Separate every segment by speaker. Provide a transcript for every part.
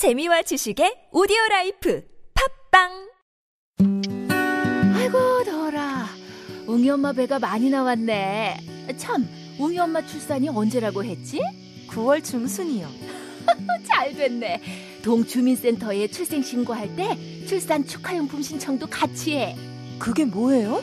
Speaker 1: 재미와 지식의 오디오 라이프 팟빵
Speaker 2: 아이고 더라 웅이 엄마 배가 많이 나왔네 참 웅이 엄마 출산이 언제라고 했지?
Speaker 3: 9월 중순이요.
Speaker 2: 잘 됐네 동주민센터에 출생 신고할 때 출산 축하용품 신청도 같이 해
Speaker 3: 그게 뭐예요?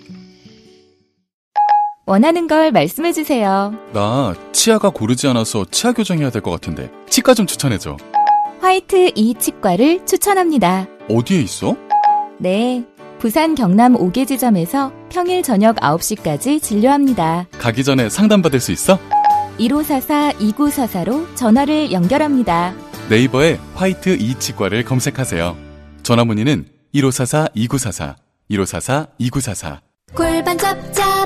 Speaker 4: 원하는 걸 말씀해 주세요.
Speaker 5: 나 치아가 고르지 않아서 치아 교정해야 될 것 같은데 치과 좀 추천해줘.
Speaker 4: 화이트 이 치과를 추천합니다.
Speaker 5: 어디에 있어?
Speaker 4: 네. 부산 경남 5개 지점에서 평일 저녁 9시까지 진료합니다.
Speaker 5: 가기 전에 상담받을 수 있어?
Speaker 4: 1544-2944로 전화를 연결합니다.
Speaker 5: 네이버에 화이트 이 치과를 검색하세요. 전화 문의는 1544-2944, 1544-2944.
Speaker 6: 골반 잡자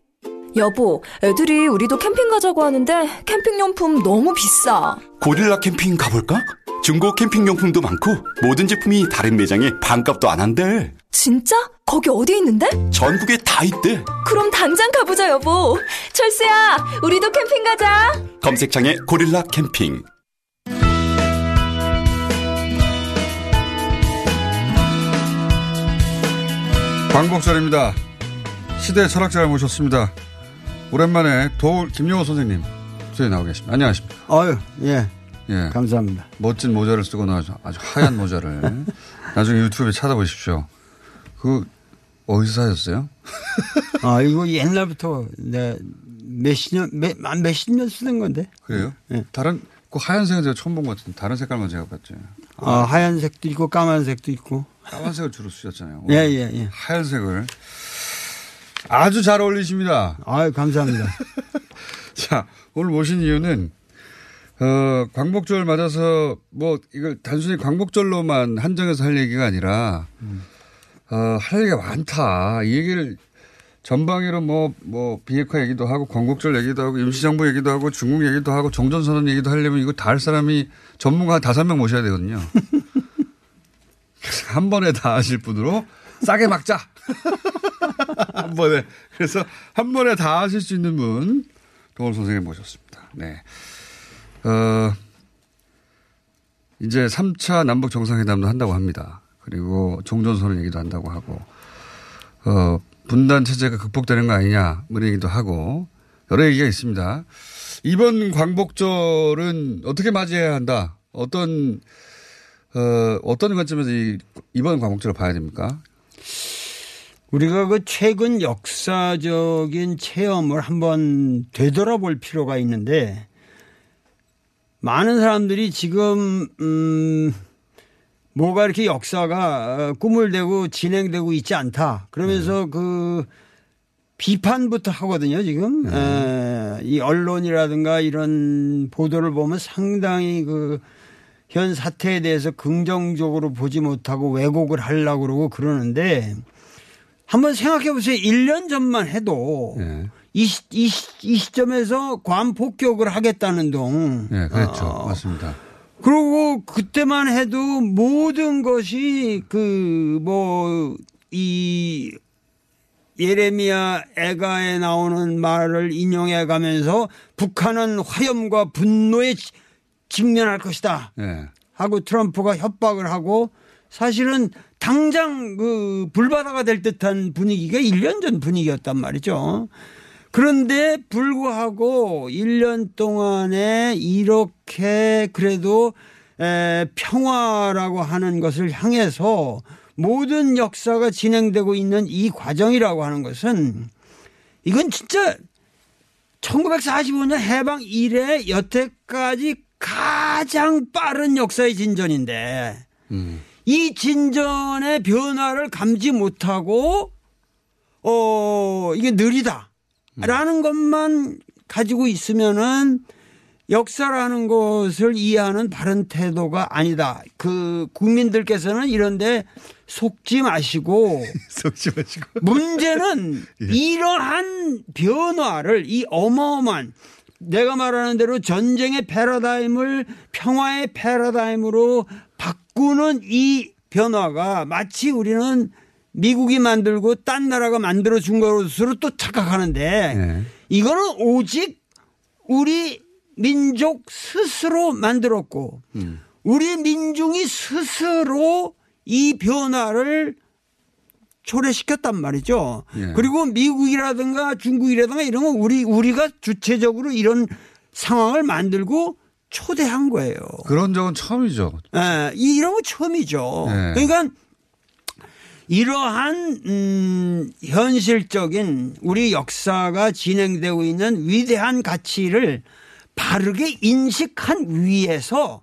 Speaker 3: 여보, 애들이 우리도 캠핑 가자고 하는데 캠핑용품 너무 비싸.
Speaker 7: 고릴라 캠핑 가볼까? 중고 캠핑용품도 많고 모든 제품이 다른 매장에 반값도 안 한대.
Speaker 3: 진짜? 거기 어디 있는데?
Speaker 7: 전국에 다 있대.
Speaker 3: 그럼 당장 가보자, 여보. 철수야, 우리도 캠핑 가자.
Speaker 7: 검색창에 고릴라 캠핑.
Speaker 8: 광복절입니다. 시대 철학자를 모셨습니다. 오랜만에 도울 김용호 선생님 저희 나오 계십니다. 안녕하십니까?
Speaker 9: 아유, 예.
Speaker 8: 예.
Speaker 9: 감사합니다.
Speaker 8: 멋진 모자를 쓰고 나와서 아주 하얀 모자를 나중에 유튜브에 찾아보십시오. 그 어디서 사셨어요?
Speaker 9: 아, 이거 옛날부터 내 몇십 년, 몇, 한 몇십 년 쓰는 건데.
Speaker 8: 그래요?
Speaker 9: 예.
Speaker 8: 다른 그 하얀색은 제가 처음 본 것 같은데 다른 색깔만 제가 봤죠.
Speaker 9: 아, 하얀색도 있고 까만색도 있고.
Speaker 8: 까만색을 주로 쓰셨잖아요.
Speaker 9: 예, 예, 예.
Speaker 8: 하얀색을 아주 잘 어울리십니다.
Speaker 9: 아유, 감사합니다.
Speaker 8: 자, 오늘 모신 이유는, 어, 광복절 맞아서 뭐, 이걸 단순히 광복절로만 한정해서 할 얘기가 아니라, 어, 할 얘기가 많다. 이 얘기를 전방위로 뭐, 뭐, 비핵화 얘기도 하고, 광복절 얘기도 하고, 임시정부 얘기도 하고, 중국 얘기도 하고, 종전선언 얘기도 하려면 이거 다 할 사람이 전문가 한 다섯 명 모셔야 되거든요. 그래서 한 번에 다 하실 분으로 싸게 막자. 한 번에. 그래서 한 번에 다 하실 수 있는 분, 동원 선생님 모셨습니다. 네. 어, 이제 3차 남북 정상회담도 한다고 합니다. 그리고 종전선언 얘기도 한다고 하고, 어, 분단 체제가 극복되는 거 아니냐, 뭐 이런 얘기도 하고, 여러 얘기가 있습니다. 이번 광복절은 어떻게 맞이해야 한다? 어떤, 어, 어떤 관점에서 이, 이번 광복절을 봐야 됩니까?
Speaker 9: 우리가 그 최근 역사적인 체험을 한번 되돌아볼 필요가 있는데 많은 사람들이 지금 음 뭐가 이렇게 역사가 꿈을 대고 진행되고 있지 않다. 그러면서 그 비판부터 하거든요, 지금. 에, 이 언론이라든가 이런 보도를 보면 상당히 그 현 사태에 대해서 긍정적으로 보지 못하고 왜곡을 하려고 그러고 그러는데 한번 생각해 보세요. 1년 전만 해도
Speaker 8: 네.
Speaker 9: 이, 시, 이, 시, 이 시점에서 관 폭격을 하겠다는 동.
Speaker 8: 네, 그렇죠.
Speaker 9: 어,
Speaker 8: 맞습니다.
Speaker 9: 그리고 그때만 해도 모든 것이 그 뭐 이 예레미야 애가에 나오는 말을 인용해 가면서 북한은 화염과 분노에 지- 직면할 것이다.
Speaker 8: 네.
Speaker 9: 하고 트럼프가 협박을 하고 사실은 당장 그 불바다가 될 듯한 분위기가 1년 전 분위기였단 말이죠. 그런데 불구하고 1년 동안에 이렇게 그래도 에, 평화라고 하는 것을 향해서 모든 역사가 진행되고 있는 이 과정이라고 하는 것은 이건 진짜 1945년 해방 이래 여태까지 가장 빠른 역사의 진전인데 이 진전의 변화를 감지 못하고 어 이게 느리다라는 것만 가지고 있으면은 역사라는 것을 이해하는 바른 태도가 아니다. 그 국민들께서는 이런데 속지 마시고
Speaker 8: 속지 마시고.
Speaker 9: 문제는 이러한 변화를 이 어마어마한 내가 말하는 대로 전쟁의 패러다임을 평화의 패러다임으로 바꾸는 이 변화가 마치 우리는 미국이 만들고 딴 나라가 만들어 준 것으로 또 착각하는데
Speaker 8: 네.
Speaker 9: 이거는 오직 우리 민족 스스로 만들었고 우리 민중이 스스로 이 변화를 초래시켰단 말이죠.
Speaker 8: 예.
Speaker 9: 그리고 미국이라든가 중국이라든가 이런 건 우리 우리가 주체적으로 이런 상황을 만들고 초대한 거예요.
Speaker 8: 그런 적은 처음이죠.
Speaker 9: 예, 이- 이런 거 처음이죠.
Speaker 8: 네.
Speaker 9: 그러니까 이러한 음, 현실적인 우리 역사가 진행되고 있는 위대한 가치를 바르게 인식한 위에서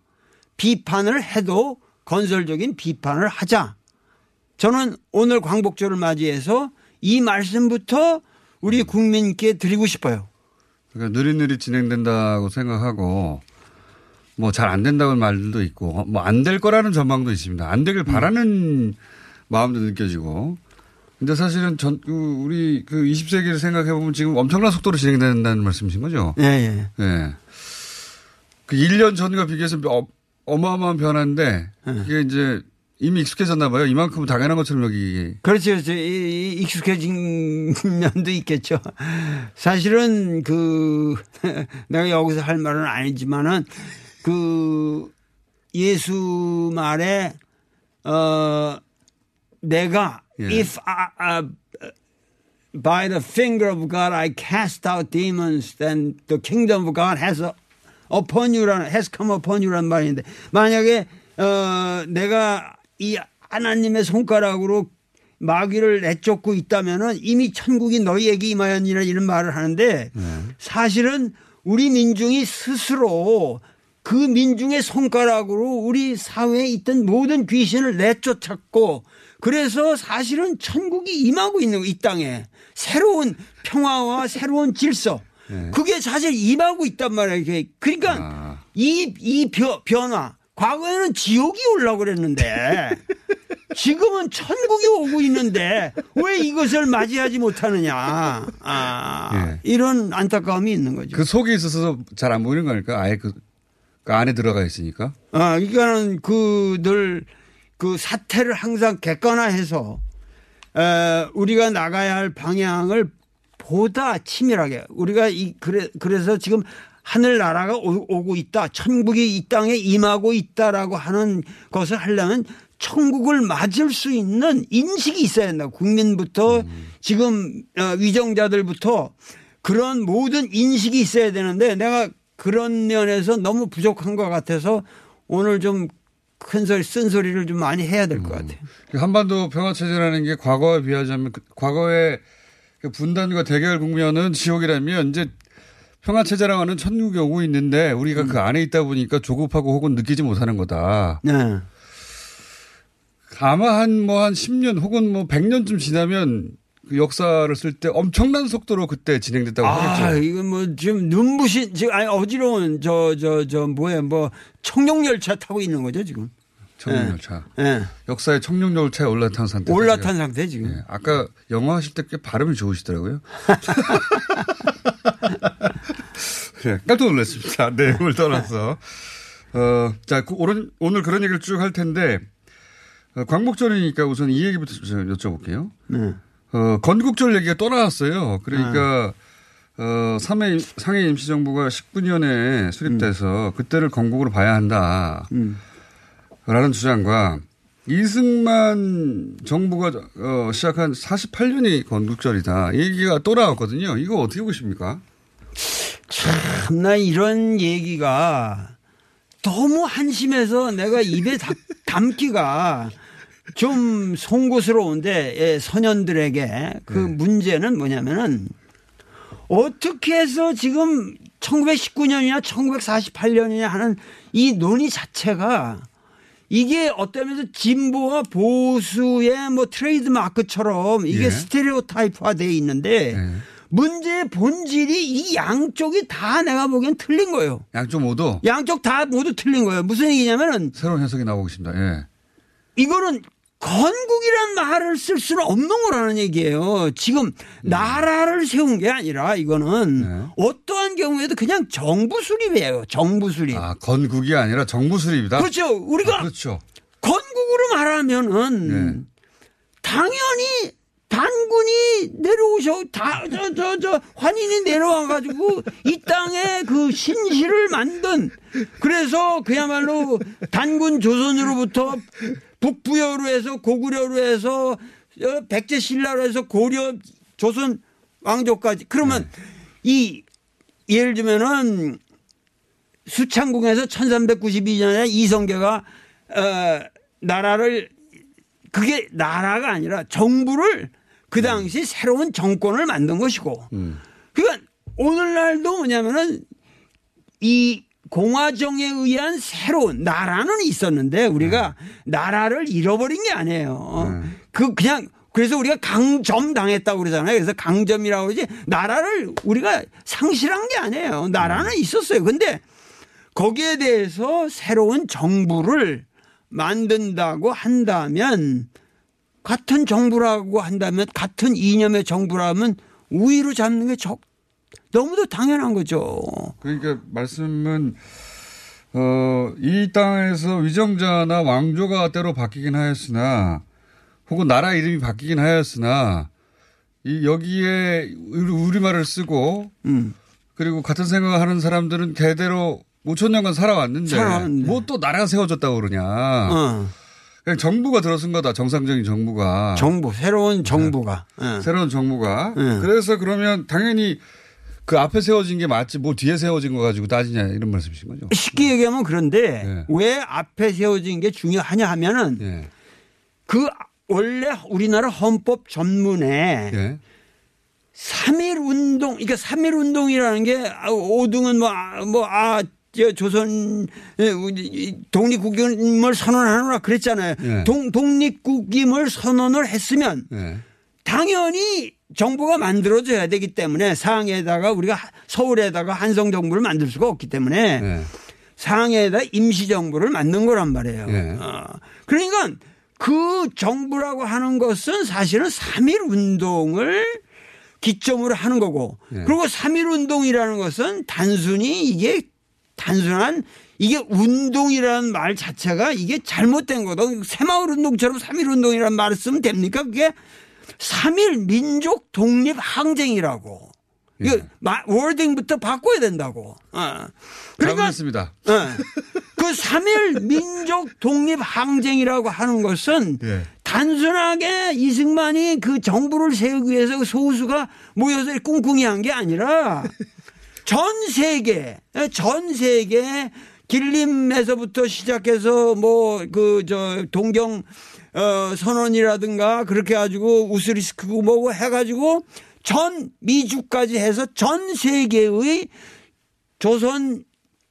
Speaker 9: 비판을 해도 건설적인 비판을 하자. 저는 오늘 광복절을 맞이해서 이 말씀부터 우리 국민께 드리고 싶어요.
Speaker 8: 그러니까 느릿느릿 진행된다고 생각하고 뭐 잘 안 된다고 하는 말들도 있고 뭐 안 될 거라는 전망도 있습니다. 안 되길 바라는 마음도 느껴지고. 근데 사실은 전, 그 우리 그 20세기를 생각해 보면 지금 엄청난 속도로 진행된다는 말씀이신 거죠?
Speaker 9: 예, 예.
Speaker 8: 예. 그 1년 전과 비교해서 어, 어마어마한 변화인데 이게 이제 이미 익숙해졌나 봐요. 이만큼은 당연한 것처럼 여기.
Speaker 9: 그렇죠. 그렇죠. 이- 이 익숙해진 면도 있겠죠. 사실은 그 내가 여기서 할 말은 아니지만은 그 예수 말에 어 내가
Speaker 8: 예.
Speaker 9: if I, uh, by the finger of God I cast out demons then the kingdom of God has upon you라는 has come upon you라는 말인데 만약에 어 내가 이 하나님의 손가락으로 마귀를 내쫓고 있다면은 이미 천국이 너희에게 임하였니라 이런 말을 하는데 사실은 우리 민중이 스스로 그 민중의 손가락으로 우리 사회에 있던 모든 귀신을 내쫓았고 그래서 사실은 천국이 임하고 있는 거, 이 땅에 새로운 평화와 새로운 질서 그게 사실 임하고 있단 말이에요. 그러니까 이, 이 변- 변화 과거에는 지옥이 올라고 그랬는데 지금은 천국이 오고 있는데 왜 이것을 맞이하지 못하느냐. 아,
Speaker 8: 예.
Speaker 9: 이런 안타까움이 있는 거죠.
Speaker 8: 그 속에 있어서 잘 안 보이는 거니까 아예 그, 그 안에 들어가 있으니까.
Speaker 9: 아, 그러니까는 그늘그 사태를 항상 객관화해서 에, 우리가 나가야 할 방향을 보다 치밀하게 우리가 이 그래 그래서 지금 하늘 나라가 오- 오고 있다. 천국이 이 땅에 임하고 있다라고 하는 것을 하려면 천국을 맞을 수 있는 인식이 있어야 된다. 국민부터 지금 어, 위정자들부터 그런 모든 인식이 있어야 되는데 내가 그런 면에서 너무 부족한 것 같아서 오늘 좀 큰 소리, 쓴 소리를 좀 많이 해야 될 것 같아요.
Speaker 8: 그 한반도 평화 체제라는 게 과거에 비하자면 그 과거의 그 분단과 대결 국면은 지옥이라면 이제 평화 체제라고 하는 천국이 오고 있는데 우리가 그 안에 있다 보니까 조급하고 혹은 느끼지 못하는 거다.
Speaker 9: 네.
Speaker 8: 아마 한 뭐 한 10년 혹은 뭐 100년쯤 지나면 그 역사를 쓸 때 엄청난 속도로 그때 진행됐다고
Speaker 9: 아,
Speaker 8: 하겠죠.
Speaker 9: 이거 뭐 지금 눈부신, 지금 아니 어지러운 저, 저, 저 뭐야, 뭐 청룡 열차 타고 있는 거죠, 지금.
Speaker 8: 청룡 열차.
Speaker 9: 예.
Speaker 8: 역사의 청룡 열차에 올라탄 상태.
Speaker 9: 올라탄 상태 지금.
Speaker 8: 예, 아까 영어 하실 때 꽤 발음이 좋으시더라고요. 네, 깜짝 놀랐습니다. 내용을 떠나서. 어, 자, 그 오늘, 오늘 그런 얘기를 쭉 할 텐데, 어, 광복절이니까 우선 이 얘기부터 좀 여쭤볼게요.
Speaker 9: 네.
Speaker 8: 어, 건국절 얘기가 또 나왔어요. 그러니까, 어, 3회 상해 임시정부가 19년에 수립돼서 그때를 건국으로 봐야 한다. 라는 주장과 이승만 정부가 어, 시작한 48년이 건국절이다. 이 얘기가 또 나왔거든요. 이거 어떻게 보십니까?
Speaker 9: 참 나 이런 얘기가 너무 한심해서 내가 입에 담, 담기가 좀 송구스러운데 예, 소년들에게 그
Speaker 8: 네.
Speaker 9: 문제는 뭐냐면은 어떻게 해서 지금 1919년이냐 1948년이냐 하는 이 논의 자체가 이게 어떤 면에서 진보와 보수의 뭐 트레이드 마크처럼 이게
Speaker 8: 예.
Speaker 9: 스테레오 타입화돼 있는데
Speaker 8: 네.
Speaker 9: 문제의 본질이 이 양쪽이 다 내가 보기엔 틀린 거예요.
Speaker 8: 양쪽 모두
Speaker 9: 양쪽 다 모두 틀린 거예요. 무슨 얘기냐면은
Speaker 8: 새로운 해석이 나오고 있습니다. 예.
Speaker 9: 이거는 건국이란 말을 쓸 수는 없는 거라는 얘기예요. 지금 나라를 세운 게 아니라 이거는
Speaker 8: 네.
Speaker 9: 어떠한 경우에도 그냥 정부 수립이에요. 정부 수립.
Speaker 8: 아, 건국이 아니라 정부 수립이다.
Speaker 9: 그렇죠. 우리가
Speaker 8: 아, 그렇죠.
Speaker 9: 건국으로 말하면은
Speaker 8: 네.
Speaker 9: 당연히 단군이 내려오셔 다저저저 환인이 내려와 가지고 이 땅에 그 신실을 만든 그래서 그야말로 단군 조선으로부터 북부여로 해서 고구려로 해서 어, 백제 신라로 해서 고려 조선 왕조까지. 그러면 이 예를 들면은 수창궁에서 1392년에 이성계가 어, 나라를 그게 나라가 아니라 정부를 그 당시 새로운 정권을 만든 것이고. 그러니까 오늘날도 뭐냐면은 이 공화정에 의한 새로운 나라는 있었는데 우리가 나라를 잃어버린 게 아니에요. 그 그냥 그래서 우리가 강점 당했다고 그러잖아요. 그래서 강점이라고 그러지 나라를 우리가 상실한 게 아니에요. 나라는 있었어요. 근데 거기에 대해서 새로운 정부를 만든다고 한다면 같은 정부라고 한다면 같은 이념의 정부라면 우위로 잡는 게 적, 너무도 당연한 거죠.
Speaker 8: 그러니까 말씀은 어, 이 땅에서 위정자나 왕조가 때로 바뀌긴 하였으나 혹은 나라 이름이 바뀌긴 하였으나 이 여기에 우리- 우리말을 쓰고
Speaker 9: 음.
Speaker 8: 그리고 같은 생각을 하는 사람들은 대대로 5천 년간 살아왔는데
Speaker 9: 살아왔는데.
Speaker 8: 뭐 또 나라가 세워졌다고 그러냐.
Speaker 9: 어.
Speaker 8: 그냥 정부가 들어선 거다. 정상적인 정부가.
Speaker 9: 정부 새로운 정부가 예.
Speaker 8: 새로운 정부가.
Speaker 9: 네.
Speaker 8: 그래서 그러면 당연히 그 앞에 세워진 게 맞지 뭐 뒤에 세워진 거 가지고 따지냐 이런 말씀이신 거죠.
Speaker 9: 쉽게 얘기하면 그런데
Speaker 8: 네.
Speaker 9: 왜 앞에 세워진 게 중요하냐 하면은
Speaker 8: 예.
Speaker 9: 그 원래 우리나라 헌법 전문에
Speaker 8: 예.
Speaker 9: 3.1 운동, 그러니까 3.1 운동이라는 게 아, 오등은 뭐, 아, 뭐, 아, 저 조선 에, 우리 독립국임을 선언하느라 그랬잖아요.
Speaker 8: 예.
Speaker 9: 동, 독립국임을 선언을 했으면
Speaker 8: 예.
Speaker 9: 당연히 정부가 만들어져야 되기 때문에 상해에다가 우리가 서울에다가 한성 정부를 만들 수가 없기 때문에
Speaker 8: 예.
Speaker 9: 상해에다 임시 정부를 만든 거란 말이에요.
Speaker 8: 예.
Speaker 9: 어. 그러니까 그 정부라고 하는 것은 사실은 3.1 운동을 기점으로 하는 거고
Speaker 8: 예.
Speaker 9: 그리고 3.1 운동이라는 것은 단순히 이게 단순한 이게 운동이라는 말 자체가 이게 잘못된 거다. 새마을 운동처럼 3.1 운동이라는 말을 쓰면 됩니까? 그게 3.1 민족 독립 항쟁이라고. 이거
Speaker 8: 예.
Speaker 9: 마- 워딩부터 바꿔야 된다고. 어. 그러니까
Speaker 8: 잘못했습니다.
Speaker 9: 예. 그3.1 민족 독립 항쟁이라고 하는 것은
Speaker 8: 예.
Speaker 9: 단순하게 이승만이 그 정부를 세우기 위해서 그 소수가 모여서 꿍꿍이 한 게 아니라 전 세계, 전 세계 길림에서부터 시작해서 뭐 그 저 동경 어 선언이라든가 그렇게 가지고 우스리스크고 뭐고 해가지고 전 미주까지 해서 전 세계의 조선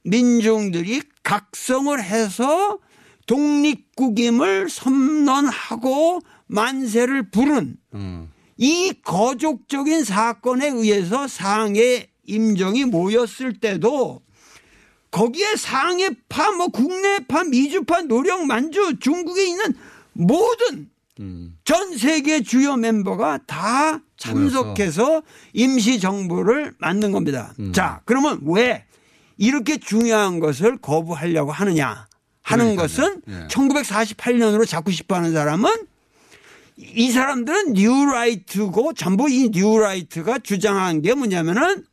Speaker 9: 민중들이 각성을 해서 독립국임을 선언하고 만세를 부른
Speaker 8: 음.
Speaker 9: 이 거족적인 사건에 의해서 상해 임정이 모였을 때도 거기에 상해파, 뭐 국내파, 미주파, 노령, 만주, 중국에 있는 모든
Speaker 8: 음.
Speaker 9: 전 세계 주요 멤버가 다 참석해서 임시 정부를 만든 겁니다.
Speaker 8: 음.
Speaker 9: 자, 그러면 왜 이렇게 중요한 것을 거부하려고 하느냐 하는
Speaker 8: 그러니까요.
Speaker 9: 것은
Speaker 8: 예.
Speaker 9: 1948년으로 잡고 싶어 하는 사람은 이 사람들은 뉴라이트고 전부 이 뉴라이트가 주장한 게 뭐냐면은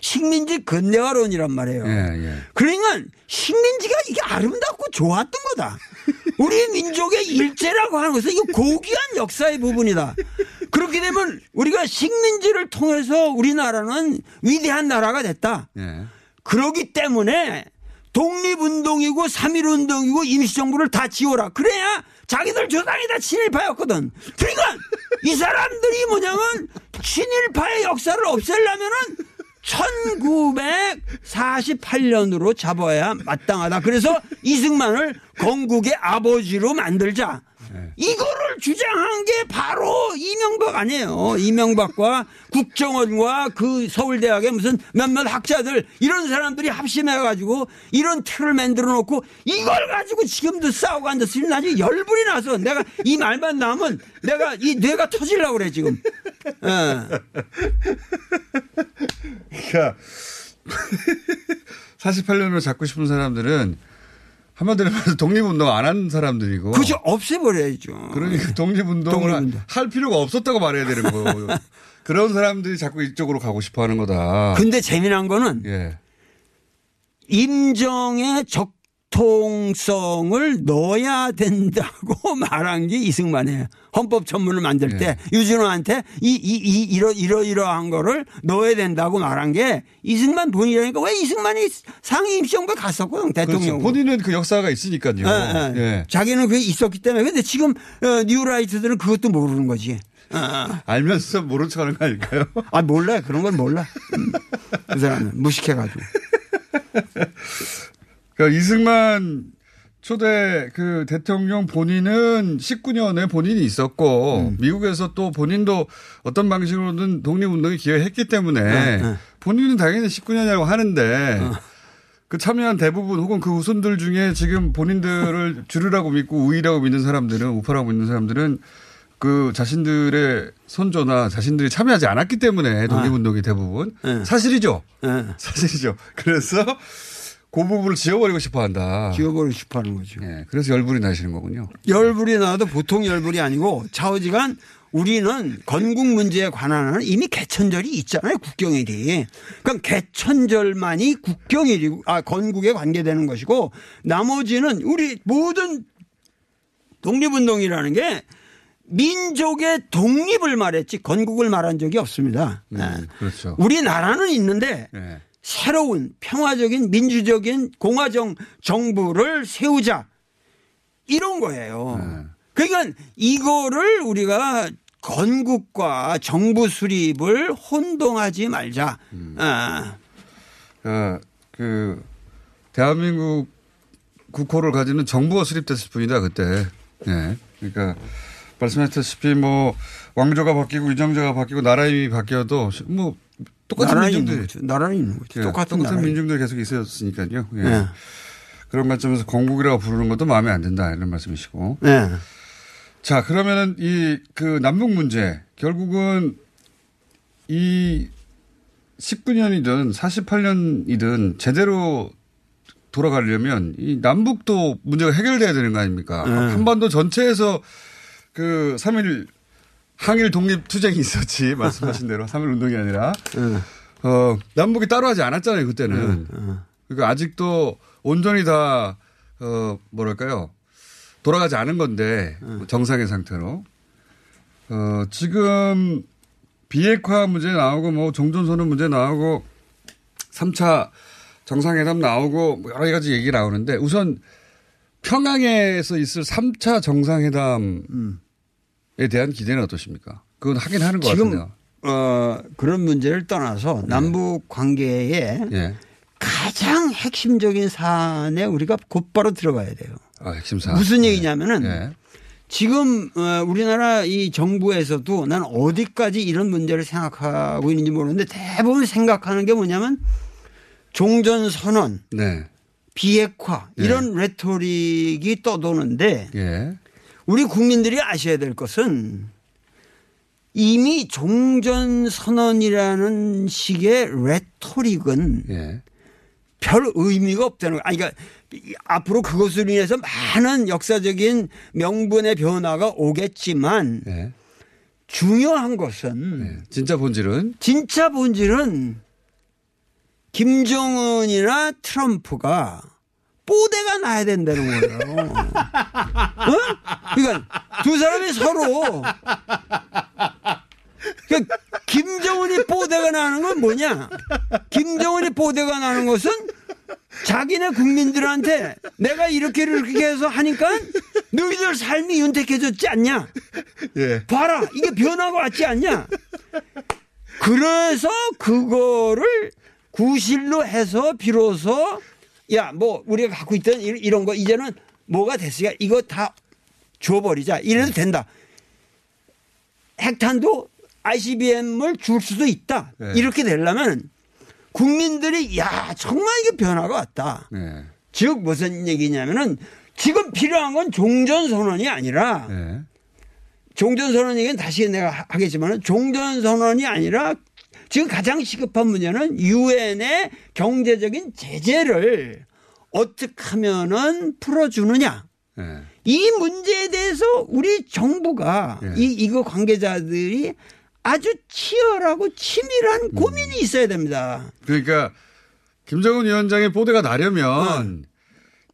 Speaker 9: 식민지 근대화론이란 말이에요.
Speaker 8: 예, 예.
Speaker 9: 그러니까 식민지가 이게 아름답고 좋았던 거다. 우리 민족의 일제라고 하는 것은 이거 고귀한 역사의 부분이다. 그렇게 되면 우리가 식민지를 통해서 우리나라는 위대한 나라가 됐다.
Speaker 8: 예.
Speaker 9: 그러기 때문에 독립운동이고 3.1운동이고 임시정부를 다 지워라. 그래야 자기들 조상이 다 친일파였거든. 그러니까 이 사람들이 뭐냐면 친일파의 역사를 없애려면은 1948년으로 잡아야 마땅하다. 그래서 이승만을 건국의 아버지로 만들자. 이거를 주장한 게 바로 이명박 아니에요. 이명박과 국정원과 그 서울대학의 무슨 몇몇 학자들 이런 사람들이 합심해가지고 이런 틀을 만들어 놓고 이걸 가지고 지금도 싸우고 앉았으니 나 지금 열불이 나서 내가 이 말만 나오면 내가 이 뇌가 터질라고 그래 지금. 어.
Speaker 8: 그러니까 48년을 잡고 싶은 사람들은 한마디로 말해서 독립운동 안 한 사람들이고.
Speaker 9: 그죠 없애버려야죠.
Speaker 8: 그러니까 독립운동을
Speaker 9: 독립운동.
Speaker 8: 할 필요가 없었다고 말해야 되는 거예요. 그런 사람들이 자꾸 이쪽으로 가고 싶어 하는 거다.
Speaker 9: 근데 재미난 거는
Speaker 8: 예.
Speaker 9: 임정의 적 통성을 넣어야 된다고 말한 게 이승만이에요. 헌법 전문을 만들 때 유진호한테 이, 이, 이, 이러, 이러, 이러한 거를 넣어야 된다고 말한 게 이승만 본인이라니까 왜 이승만이 상임 시험을 갔었거든,
Speaker 8: 그렇죠.
Speaker 9: 대통령.
Speaker 8: 본인은 그 역사가 있으니까요.
Speaker 9: 예, 예.
Speaker 8: 예.
Speaker 9: 자기는 그게 있었기 때문에. 근데 지금 어, 뉴라이트들은 그것도 모르는 거지. 어, 어.
Speaker 8: 알면서 모른 척 하는 거 아닐까요?
Speaker 9: 아, 몰라. 그런 건 몰라. 음. 그 사람은 무식해가지고.
Speaker 8: 그러니까 이승만 초대 그 대통령 본인은 19년에 본인이 있었고
Speaker 9: 음.
Speaker 8: 미국에서 또 본인도 어떤 방식으로든 독립운동에 기여했기 때문에
Speaker 9: 네, 네.
Speaker 8: 본인은 당연히 19년이라고 하는데
Speaker 9: 어.
Speaker 8: 그 참여한 대부분 혹은 그 후손들 중에 지금 본인들을 주류라고 믿고 우위라고 믿는 사람들은 우파라고 믿는 사람들은 그 자신들의 선조나 자신들이 참여하지 않았기 때문에 독립운동이 대부분
Speaker 9: 네.
Speaker 8: 사실이죠.
Speaker 9: 예.
Speaker 8: 사실이죠. 그래서 그 부분을 지워버리고 싶어 한다.
Speaker 9: 지워버리고 싶어 하는 거죠.
Speaker 8: 예, 그래서 열불이 나시는 거군요.
Speaker 9: 열불이 나도 보통 열불이 아니고 좌우지간 우리는 건국 문제에 관한 한 이미 개천절이 있잖아요. 국경일이. 그럼 개천절만이 국경일이고 아 건국에 관계되는 것이고 나머지는 우리 모든 독립운동이라는 게 민족의 독립을 말했지 건국을 말한 적이 없습니다. 예.
Speaker 8: 그렇죠.
Speaker 9: 우리나라는 있는데
Speaker 8: 예.
Speaker 9: 새로운 평화적인 민주적인 공화정 정부를 세우자 이런 거예요. 그러니까 이거를 우리가 건국과 정부 수립을 혼동하지 말자. 아.
Speaker 8: 어, 그 대한민국 국호를 가지는 정부가 수립됐을 뿐이다 그때. 예. 그러니까 말씀하셨다시피 뭐 왕조가 바뀌고 위정자가 바뀌고 나라 이름이 바뀌어도 뭐 똑같은
Speaker 9: 있는
Speaker 8: 민중들
Speaker 9: 거죠. 나라는 있는 거죠.
Speaker 8: 예,
Speaker 9: 똑같은
Speaker 8: 똑같은. 민중들 계속 있었으니까요. 예.
Speaker 9: 예.
Speaker 8: 그런 관점에서 건국이라고 부르는 것도 마음에 안 든다 이런 말씀이시고.
Speaker 9: 네.
Speaker 8: 자 그러면은 이 그 남북 문제 결국은 이 19년이든 48년이든 제대로 돌아가려면 이 남북도 문제가 해결돼야 되는 거 아닙니까?
Speaker 9: 네.
Speaker 8: 한반도 전체에서 그 3일 항일 독립 투쟁이 있었지. 말씀하신 대로. 3일 운동이 아니라. 어 남북이 따로 하지 않았잖아요 그때는. 그러니까 아직도 온전히 다 어, 뭐랄까요. 돌아가지 않은 건데 정상의 상태로. 어, 지금 비핵화 문제 나오고 뭐 종전선언 문제 나오고 3차 정상회담 나오고 뭐 여러 가지 얘기 나오는데 우선 평양에서 있을 3차 정상회담에 대한 기대는 어떠십니까? 그건 하긴 하는 것
Speaker 9: 지금
Speaker 8: 같은데요.
Speaker 9: 어, 그런 문제를 떠나서 남북 관계에
Speaker 8: 예.
Speaker 9: 가장 핵심적인 사안에 우리가 곧바로 들어가야 돼요.
Speaker 8: 아, 핵심사.
Speaker 9: 무슨 얘기냐면은
Speaker 8: 예.
Speaker 9: 지금 어, 우리나라 이 정부에서도 난 어디까지 이런 문제를 생각하고 있는지 모르는데 대부분 생각하는 게 뭐냐면 종전 선언,
Speaker 8: 네.
Speaker 9: 비핵화 이런 레토릭이 떠도는데
Speaker 8: 예.
Speaker 9: 우리 국민들이 아셔야 될 것은 이미 종전 선언이라는 식의 레토릭은
Speaker 8: 예.
Speaker 9: 별 의미가 없다는 거. 아니, 그러니까 이- 앞으로 그것으로 인해서 많은 역사적인 명분의 변화가 오겠지만
Speaker 8: 예.
Speaker 9: 중요한 것은
Speaker 8: 진짜 본질은
Speaker 9: 진짜 본질은 김정은이나 트럼프가 뽀대가 나야 된다는 거예요. 어? 그러니까 두 사람이 서로 그러니까 김정은이 뽀대가 나는 건 뭐냐? 김정은이 뽀대가 나는 것은 자기네 국민들한테 내가 이렇게 이렇게 해서 하니까 너희들 삶이 윤택해졌지 않냐?
Speaker 8: 예.
Speaker 9: 봐라, 이게 변화가 왔지 않냐? 그래서 그거를 구실로 해서 비로소 야, 뭐 우리가 갖고 있던 이- 이런 거 이제는 뭐가 됐으니까 이거 다 줘버리자. 이래도 된다. 핵탄도 ICBM을 줄 수도 있다.
Speaker 8: 네.
Speaker 9: 이렇게 되려면 국민들이 야 정말 이게 변화가 왔다.
Speaker 8: 네.
Speaker 9: 즉 무슨 얘기냐면은 지금 필요한 건 종전선언이 아니라
Speaker 8: 네.
Speaker 9: 종전선언 얘기는 다시 내가 하- 하겠지만 종전선언이 아니라 지금 가장 시급한 문제는 유엔의 경제적인 제재를 어떻게 하면은 풀어주느냐.
Speaker 8: 네.
Speaker 9: 이 문제에 대해서 우리 정부가
Speaker 8: 예.
Speaker 9: 이 이거 관계자들이 아주 치열하고 치밀한 고민이 있어야 됩니다.
Speaker 8: 그러니까 김정은 위원장의 뽀대가 나려면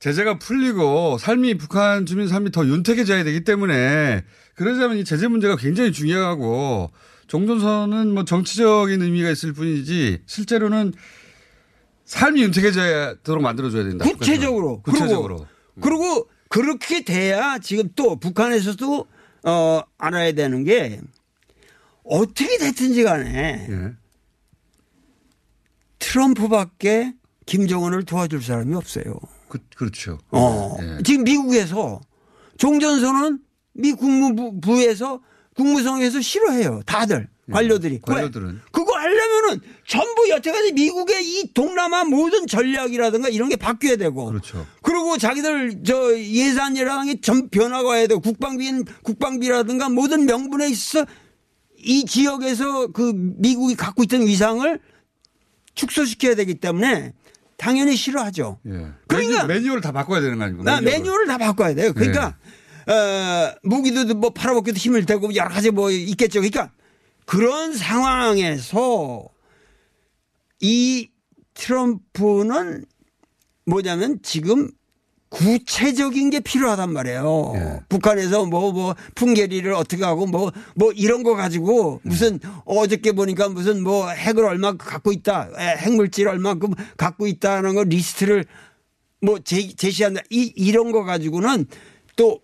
Speaker 8: 제재가 풀리고 삶이 북한 주민 삶이 더 윤택해져야 되기 때문에 그러자면 이 제재 문제가 굉장히 중요하고 종전선은 뭐 정치적인 의미가 있을 뿐이지 실제로는 삶이 윤택해져야도록 만들어줘야 된다.
Speaker 9: 구체적으로.
Speaker 8: 구체적으로.
Speaker 9: 그리고, 그리고 그렇게 돼야 지금 또 북한에서도 어 알아야 되는 게 어떻게 됐든지 간에
Speaker 8: 예.
Speaker 9: 트럼프밖에 김정은을 도와줄 사람이 없어요.
Speaker 8: 그, 그렇죠.
Speaker 9: 어.
Speaker 8: 예.
Speaker 9: 지금 미국에서 종전선언 미 국무부에서 국무성에서 싫어해요. 다들 관료들이.
Speaker 8: 예. 관료들은.
Speaker 9: 왜? 그거 하려면은 전부 여태까지 미국의 이 동남아 모든 전략이라든가 이런 게 바뀌어야 되고.
Speaker 8: 그렇죠.
Speaker 9: 그리고 자기들 저 예산이라는 게전 변화가 와야 되고 국방비는 국방비라든가 모든 명분에 있어 이 지역에서 그 미국이 갖고 있던 위상을 축소시켜야 되기 때문에 당연히 싫어하죠.
Speaker 8: 예.
Speaker 9: 그러니까-
Speaker 8: 매뉴, 매뉴얼을 다 바꿔야 되는 거 아닙니까?
Speaker 9: 나 매뉴얼을 다 바꿔야 돼요. 그러니까 어, 무기도 뭐 팔아먹기도 힘을 대고 여러 가지 뭐 있겠죠. 그러니까 그런 상황에서 이 트럼프는 뭐냐면 지금 구체적인 게 필요하단 말이에요.
Speaker 8: 예.
Speaker 9: 북한에서 뭐, 뭐, 풍계리를 어떻게 하고 뭐, 뭐 이런 거 가지고 무슨 어저께 보니까 무슨 뭐 핵을 얼마 갖고 있다. 에, 핵물질 얼마큼 갖고 있다는 거 리스트를 뭐 제, 제시한다. 이, 이런 거 가지고는 또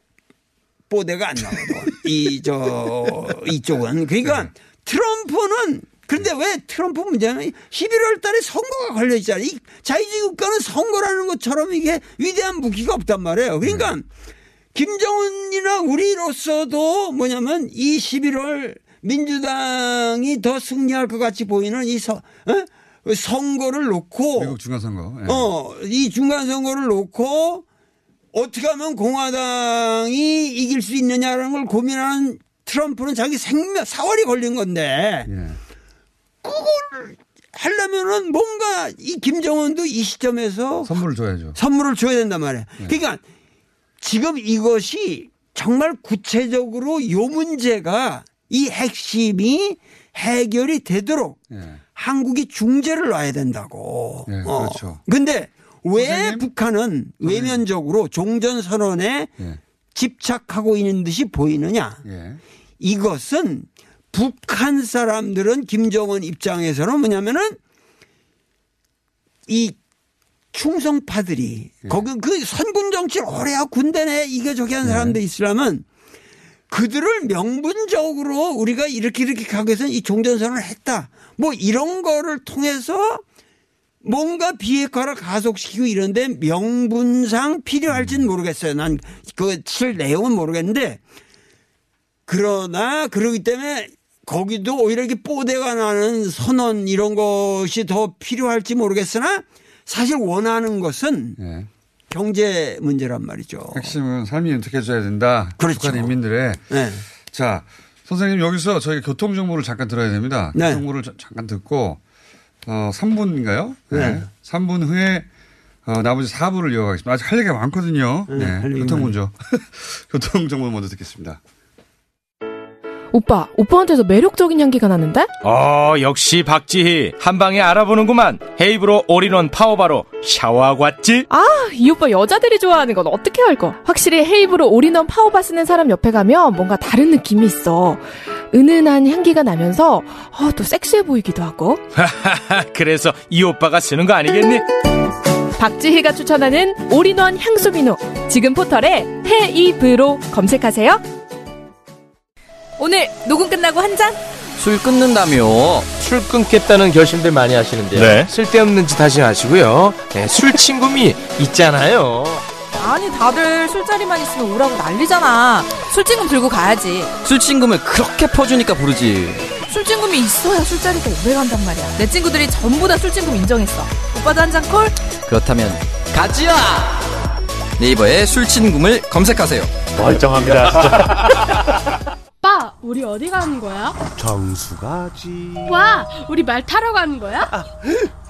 Speaker 9: 뽀대가 안 나오고 이, 저, 이쪽은. 그러니까 트럼프는 그런데 왜 트럼프 문제는 11월 달에 선거가 걸려 있잖아요. 이 자유주의 국가는 선거라는 것처럼 이게 위대한 무기가 없단 말이에요. 그러니까 김정은이나 우리로서도 뭐냐면 이 11월 민주당이 더 승리할 것 같이 보이는 이 서, 어? 선거를 놓고
Speaker 8: 미국 중간선거. 예.
Speaker 9: 어, 이 중간 선거를 놓고 어떻게 하면 공화당이 이길 수 있느냐라는 걸 고민하는 트럼프는 자기 생명 사활이 걸린 건데
Speaker 8: 예.
Speaker 9: 그걸 하려면은 뭔가 이 김정은도 이 시점에서
Speaker 8: 선물을 줘야죠.
Speaker 9: 선물을 줘야 된단 말이에요. 그러니까 지금 이것이 정말 구체적으로 요 문제가 이 핵심이 해결이 되도록
Speaker 8: 예.
Speaker 9: 한국이 중재를 놔야 된다고.
Speaker 8: 네,
Speaker 9: 어.
Speaker 8: 그렇죠.
Speaker 9: 근데 왜
Speaker 8: 선생님?
Speaker 9: 북한은 외면적으로 종전선언에
Speaker 8: 예.
Speaker 9: 집착하고 있는 듯이 보이느냐.
Speaker 8: 예.
Speaker 9: 이것은 북한 사람들은 김정은 입장에서는 뭐냐면은 이 충성파들이
Speaker 8: 예.
Speaker 9: 거기 그 선군 정치를 오래 하고 군대 내 이게 저게 한
Speaker 8: 네.
Speaker 9: 사람들 있으려면 그들을 명분적으로 우리가 이렇게 이렇게 가기 위해서는 이 종전선언을 했다. 뭐 이런 거를 통해서 뭔가 비핵화를 가속시키고 이런데 명분상 필요할지는 모르겠어요. 난 그 칠 내용은 모르겠는데 그러나 그러기 때문에 거기도 오히려 이렇게 뽀대가 나는 선언 이런 것이 더 필요할지 모르겠으나 사실 원하는 것은
Speaker 8: 예.
Speaker 9: 경제 문제란 말이죠.
Speaker 8: 핵심은 삶이 윤택해져야 된다.
Speaker 9: 그렇죠.
Speaker 8: 북한 인민들의.
Speaker 9: 네.
Speaker 8: 자, 선생님 여기서 저희가 교통 정보를 잠깐 들어야 됩니다.
Speaker 9: 네.
Speaker 8: 교통 정보를 자- 잠깐 듣고 어 3분인가요?
Speaker 9: 네.
Speaker 8: 3분 후에 어, 나머지 4부를 이어가겠습니다. 아직 할 얘기가 많거든요.
Speaker 9: 네,
Speaker 8: 네. 교통. 먼저. 교통 정보 먼저 듣겠습니다.
Speaker 10: 오빠, 오빠한테도 매력적인 향기가 나는데?
Speaker 11: 어, 역시 박지희. 한 방에 알아보는구만. 헤이브로 올인원 파워바로 샤워하고 왔지?
Speaker 10: 아, 이 오빠 여자들이 좋아하는 건 어떻게 알고? 확실히 헤이브로 올인원 파워바 쓰는 사람 옆에 가면 뭔가 다른 느낌이 있어. 은은한 향기가 나면서 어, 또 섹시해 보이기도 하고.
Speaker 11: 그래서 이 오빠가 쓰는 거 아니겠니?
Speaker 10: 박지희가 추천하는 올인원 향수 비누. 지금 포털에 헤이브로 검색하세요.
Speaker 1: 오늘 녹음 끝나고 한 잔?
Speaker 12: 술 끊는다며.
Speaker 11: 술 끊겠다는 결심들 많이 하시는데요.
Speaker 12: 네.
Speaker 11: 쓸데없는 짓 하지 마시고요. 네, 술 친구미 있잖아요.
Speaker 1: 아니 다들 술자리만 있으면 오라고 난리잖아. 술친금 들고 가야지.
Speaker 12: 술친금을 그렇게 퍼주니까 부르지.
Speaker 1: 술친금이 있어야 술자리가 오래 간단 말이야. 내 친구들이 전부 다 술친금 인정했어. 오빠도 한 잔 콜?
Speaker 12: 그렇다면 가지야. 네이버에 술친금을 검색하세요.
Speaker 11: 멀쩡합니다, 진짜.
Speaker 13: 오빠, 우리 어디 가는 거야?
Speaker 14: 정수 가지.
Speaker 13: 와, 우리 말 타러 가는 거야?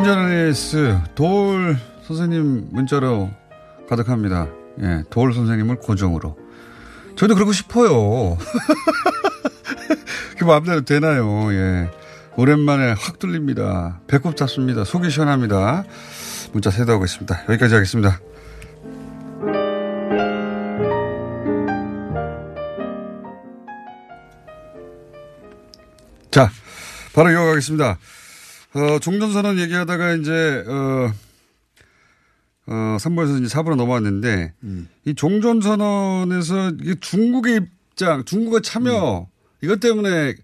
Speaker 8: AS 도울 선생님 문자로 가득합니다. 예, 도울 선생님을 고정으로. 저도 그러고 싶어요. 그 마음대로 되나요? 예. 오랜만에 확 뚫립니다. 배꼽 잡습니다. 속이 시원합니다. 문자 세도하고 있습니다. 여기까지 하겠습니다. 자, 바로 이어가겠습니다. 어, 종전선언 얘기하다가 이제, 어, 어, 3부에서 이제 4부로 넘어왔는데, 이 종전선언에서 이게 중국의 입장, 중국의 참여, 이것 때문에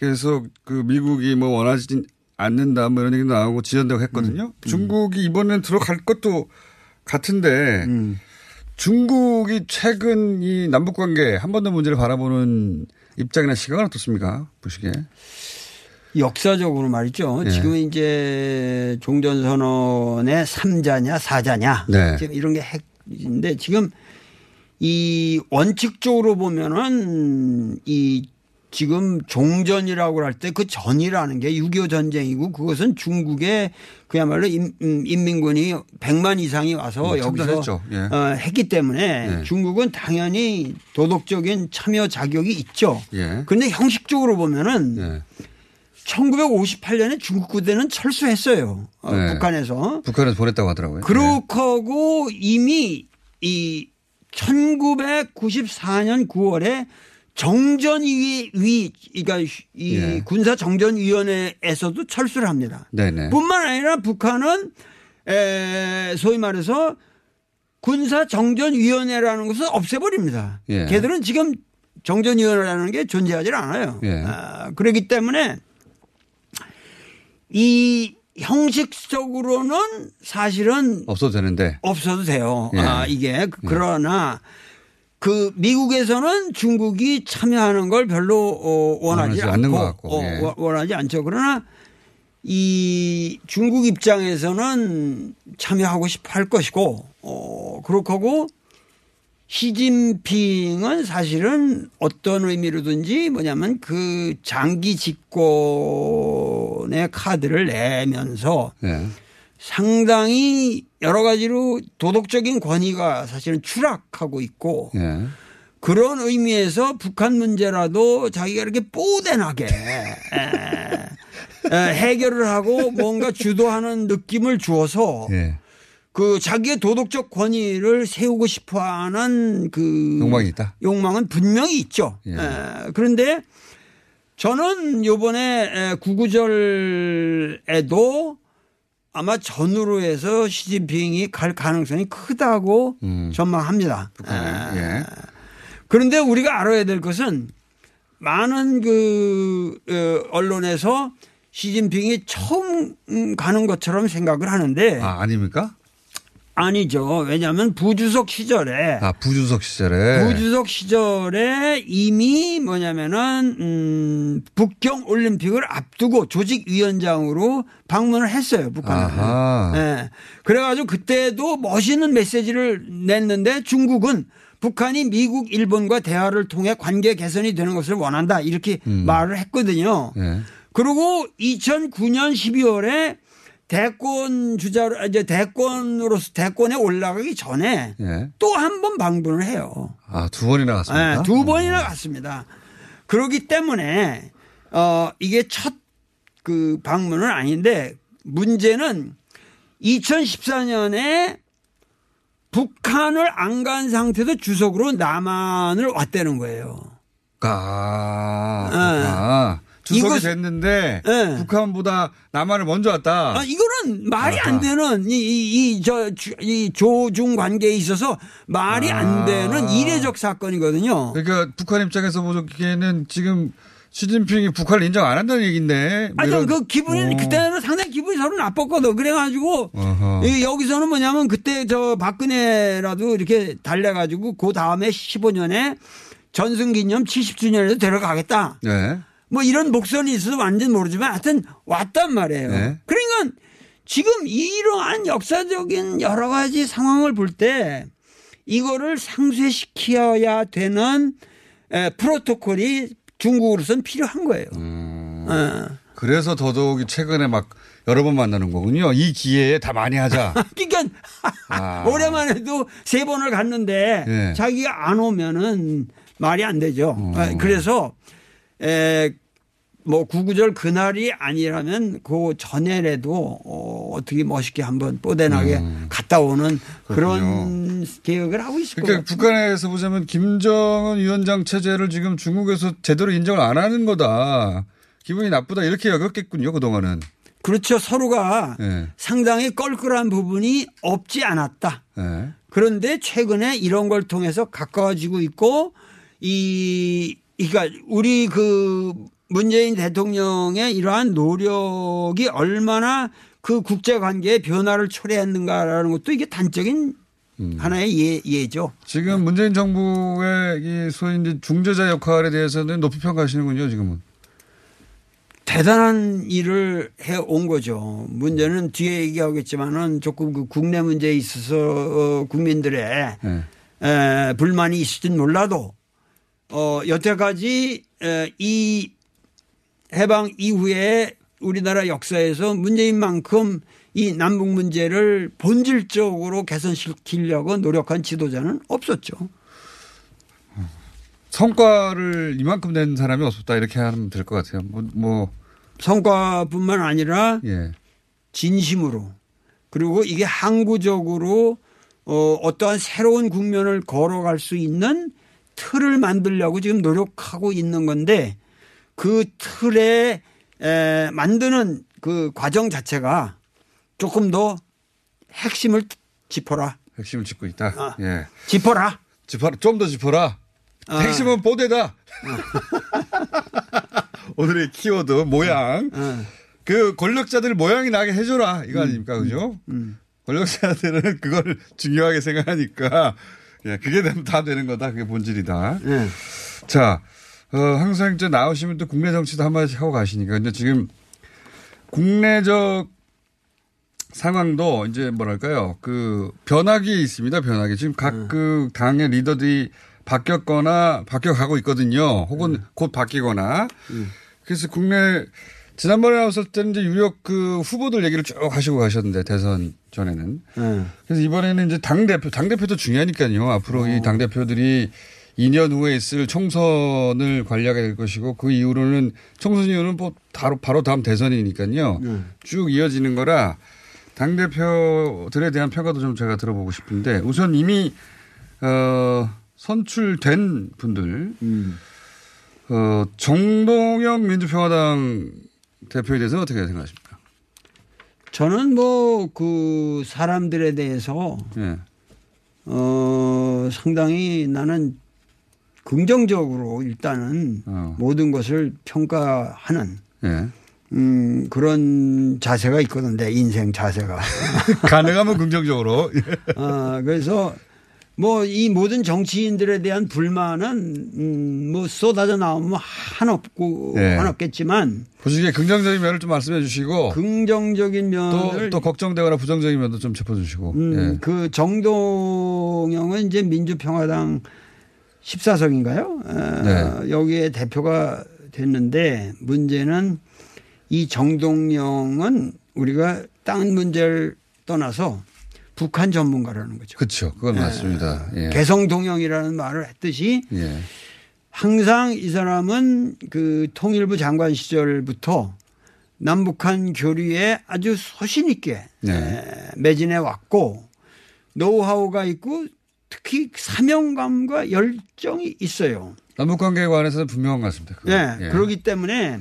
Speaker 8: 계속 그 미국이 뭐 원하지 않는다 뭐 이런 얘기 나오고 지연되고 했거든요. 중국이 이번엔 들어갈 것도 같은데, 중국이 최근 이 남북 관계 한 번 더 문제를 바라보는 입장이나 시각은 어떻습니까? 보시기에.
Speaker 9: 역사적으로 말이죠.
Speaker 8: 예.
Speaker 9: 지금 이제 종전선언의 3자냐 4자냐
Speaker 8: 네.
Speaker 9: 지금 이런 게 핵인데 지금 이 원칙적으로 보면은 이 지금 종전이라고 할 때 그 전이라는 게 6.25 전쟁이고 그것은 중국의 그야말로 인, 음, 인민군이 100만 이상이 와서
Speaker 8: 뭐
Speaker 9: 여기서.
Speaker 8: 예.
Speaker 9: 어, 했기 때문에
Speaker 8: 네.
Speaker 9: 중국은 당연히 도덕적인 참여 자격이 있죠.
Speaker 8: 예.
Speaker 9: 그런데 형식적으로 보면은
Speaker 8: 예.
Speaker 9: 1958년에 중국 부대는 철수했어요. 어,
Speaker 8: 네.
Speaker 9: 북한에서.
Speaker 8: 북한에서 보냈다고 하더라고요.
Speaker 9: 그렇고 이미 이 1994년 9월에 정전위 위 그러니까 이
Speaker 8: 예.
Speaker 9: 군사 정전위원회에서도 철수를 합니다.
Speaker 8: 네네.
Speaker 9: 뿐만 아니라 북한은 에 소위 말해서 군사 정전위원회라는 것을 없애버립니다.
Speaker 8: 예.
Speaker 9: 걔들은 지금 정전위원회라는 게 존재하지 않아요.
Speaker 8: 예.
Speaker 9: 아, 그렇기 때문에 이 형식적으로는 사실은
Speaker 8: 없어도 되는데.
Speaker 9: 없어도 돼요.
Speaker 8: 예.
Speaker 9: 아, 이게 그러나 그 미국에서는 중국이 참여하는 걸 별로 어, 원하지
Speaker 8: 원하지 않는
Speaker 9: 않고,
Speaker 8: 것 같고,
Speaker 9: 어,
Speaker 8: 예.
Speaker 9: 원- 원하지 않죠. 그러나 이 중국 입장에서는 참여하고 싶어 할 것이고 어, 그렇고 하고 시진핑은 사실은 어떤 의미로든지 뭐냐면 그 장기 집권 의 카드를 내면서
Speaker 8: 예.
Speaker 9: 상당히 여러 가지로 도덕적인 권위가 사실은 추락하고 있고
Speaker 8: 예.
Speaker 9: 그런 의미에서 북한 문제라도 자기가 이렇게 뽀대나게 에, 에, 해결을 하고 뭔가 주도하는 느낌을 주어서
Speaker 8: 예.
Speaker 9: 그 자기의 도덕적 권위를 세우고 싶어 하는 그
Speaker 8: 욕망이 있다.
Speaker 9: 욕망은 분명히 있죠.
Speaker 8: 예.
Speaker 9: 에, 그런데 저는 요번에 구구절에도 아마 전후로 해서 시진핑이 갈 가능성이 크다고 전망합니다. 에,
Speaker 8: 예.
Speaker 9: 그런데 우리가 알아야 될 것은 많은 그 어, 언론에서 시진핑이 처음 음, 가는 것처럼 생각을 하는데
Speaker 8: 아, 아닙니까?
Speaker 9: 아니죠. 왜냐하면 부주석 시절에
Speaker 8: 아, 부주석 시절에.
Speaker 9: 부주석 시절에 이미 뭐냐면은 음, 북경 올림픽을 앞두고 조직위원장으로 방문을 했어요 북한에.
Speaker 8: 아하.
Speaker 9: 예. 그래가지고 그때도 멋있는 메시지를 냈는데 중국은 북한이 미국, 일본과 대화를 통해 관계 개선이 되는 것을 원한다. 이렇게
Speaker 8: 음.
Speaker 9: 말을 했거든요.
Speaker 8: 예.
Speaker 9: 그리고 2009년 12월에 대권 주자로 이제 대권으로서 대권에 올라가기 전에
Speaker 8: 예.
Speaker 9: 또한 번 방문을 해요.
Speaker 8: 아, 두 번이나 갔습니까?
Speaker 9: 네, 두 번이나 갔습니다. 그렇기 때문에 어 이게 첫 그 방문은 아닌데 문제는 2014년에 북한을 안 간 상태에서 주석으로 남한을 왔다는 거예요.
Speaker 8: 아,
Speaker 9: 예.
Speaker 8: 아 주석이
Speaker 9: 이것-
Speaker 8: 됐는데
Speaker 9: 예.
Speaker 8: 북한보다 남한을 먼저 왔다.
Speaker 9: 아, 이거는 말이 안
Speaker 8: 아하.
Speaker 9: 되는 이이저이 조중 관계에 있어서 말이
Speaker 8: 아.
Speaker 9: 안 되는 이례적 사건이거든요.
Speaker 8: 그러니까 북한 입장에서 보기에는 지금 시진핑이 북한을 인정 안 한다는 얘기인데. 뭐
Speaker 9: 아니, 그 기분이
Speaker 8: 어.
Speaker 9: 그때는 상당히 기분이 서로 나빴거든. 그래가지고
Speaker 8: 어허.
Speaker 9: 이 여기서는 뭐냐면 그때 저 박근혜라도 이렇게 달래가지고 그 다음에 15년에 전승기념 70주년에도 데려가겠다.
Speaker 8: 네.
Speaker 9: 뭐 이런 목선이 있어서 완전 모르지만 하여튼 왔단 말이에요.
Speaker 8: 네.
Speaker 9: 그러니까 지금 이러한 역사적인 여러 가지 상황을 볼 때 이거를 상쇄시켜야 되는 에, 프로토콜이 중국으로서는 필요한 거예요.
Speaker 8: 음.
Speaker 9: 어.
Speaker 8: 그래서 더더욱이 최근에 막 여러 번 만나는 거군요. 이 기회에 다 많이 하자.
Speaker 9: 그러니까
Speaker 8: 아.
Speaker 9: 해도 세 번을 갔는데
Speaker 8: 예.
Speaker 9: 자기가 안 오면은 말이 안 되죠.
Speaker 8: 어.
Speaker 9: 아, 그래서 에, 뭐 구구절 그날이 아니라면 그 전에라도 어, 어떻게 멋있게 한번 뽀대나게 갔다 오는 그런 계획을 하고 있을 거예요.
Speaker 8: 음. 그러니까 북한에서 보자면 김정은 위원장 체제를 지금 중국에서 제대로 인정을 안 하는 거다. 기분이 나쁘다 이렇게 여겼겠군요 그동안은.
Speaker 9: 그렇죠. 서로가
Speaker 8: 예.
Speaker 9: 상당히 껄끄러운 부분이 없지 않았다.
Speaker 8: 예.
Speaker 9: 그런데 최근에 이런 걸 통해서 가까워지고 있고 이 그러니까 우리 그 문재인 대통령의 이러한 노력이 얼마나 그 국제 관계의 변화를 초래했는가라는 것도 이게 단적인 하나의 예, 예죠.
Speaker 8: 지금 문재인 정부의 이 소위 이제 중재자 역할에 대해서는 높이 평가하시는군요 지금은.
Speaker 9: 대단한 일을 해 온 거죠. 문제는 뒤에 얘기하겠지만은 조금 그 국내 문제에 있어서 어, 국민들의
Speaker 8: 네.
Speaker 9: 에, 불만이 있을진 몰라도 어, 여태까지 에, 이 해방 이후에 우리나라 역사에서 문재인만큼 이 남북 문제를 본질적으로 개선시키려고 노력한 지도자는 없었죠.
Speaker 8: 성과를 이만큼 낸 사람이 없었다 이렇게 하면 될 것 같아요. 뭐, 뭐
Speaker 9: 성과뿐만 아니라
Speaker 8: 예.
Speaker 9: 진심으로 그리고 이게 항구적으로 어, 어떠한 새로운 국면을 걸어갈 수 있는 틀을 만들려고 지금 노력하고 있는 건데 그 틀에 에, 만드는 그 과정 자체가 조금 더 핵심을 짚어라.
Speaker 8: 핵심을 짚고 있다. 예.
Speaker 9: 짚어라.
Speaker 8: 짚어라. 좀 더 짚어라.
Speaker 9: 아.
Speaker 8: 핵심은 뽀대다. 오늘의 키워드 모양. 그 권력자들 모양이 나게 해줘라 이거 아닙니까 그죠? 권력자들은 그걸 중요하게 생각하니까 예, 그게 다 되는 거다. 그게 본질이다. 자, 어, 항상 이제 나오시면 또 국내 정치도 한 마디씩 하고 가시니까 근데 지금 국내적 상황도 이제 뭐랄까요? 그 변화기 있습니다 변화기 지금 각 그 당의 리더들이 바뀌었거나 바뀌어가고 있거든요. 혹은 곧 바뀌거나. 그래서 국내 지난번에 나왔을 때는 이제 유력 그 후보들 얘기를 쭉 하시고 가셨는데 대선 전에는. 그래서 이번에는 이제 당 대표 당 대표도 중요하니까요. 앞으로 이당 대표들이 2년 후에 있을 총선을 관리하게 될 것이고 그 이후로는 총선 이후는 뭐 바로 바로 다음 대선이니까요. 쭉 이어지는 거라 당 대표들에 대한 평가도 좀 제가 들어보고 싶은데 우선 이미 어, 선출된 분들. 어, 정동영 민주평화당 대표에 대해서 어떻게 생각하십니까?
Speaker 9: 저는 뭐 그 사람들에 대해서
Speaker 8: 예.
Speaker 9: 어 상당히 나는 긍정적으로 일단은 모든 것을 평가하는
Speaker 8: 예.
Speaker 9: 음 그런 자세가 있거든 내 인생 자세가
Speaker 8: 가능하면 긍정적으로.
Speaker 9: 어, 그래서 뭐 이 모든 정치인들에 대한 불만은 음, 뭐 쏟아져 나오면 한없고
Speaker 8: 예.
Speaker 9: 한없겠지만
Speaker 8: 보시기에 긍정적인 면을 좀 말씀해 주시고
Speaker 9: 긍정적인
Speaker 8: 또,
Speaker 9: 면을
Speaker 8: 또 걱정되거나 부정적인 면도 좀 짚어주시고.
Speaker 9: 음,
Speaker 8: 예.
Speaker 9: 그 정동영은 이제 민주평화당 14석인가요?
Speaker 8: 네.
Speaker 9: 여기에 대표가 됐는데 문제는 이 정동영은 우리가 땅 문제를 떠나서 북한 전문가라는 거죠.
Speaker 8: 그렇죠. 그건 맞습니다. 예.
Speaker 9: 개성 동영이라는 말을 했듯이
Speaker 8: 예.
Speaker 9: 항상 이 사람은 그 통일부 장관 시절부터 남북한 교류에 아주 소신 있게
Speaker 8: 네.
Speaker 9: 에, 매진해 왔고 노하우가 있고 특히 사명감과 열정이 있어요.
Speaker 8: 남북 관계에 관해서는 분명한 것 같습니다.
Speaker 9: 네.
Speaker 8: 예.
Speaker 9: 그렇기 때문에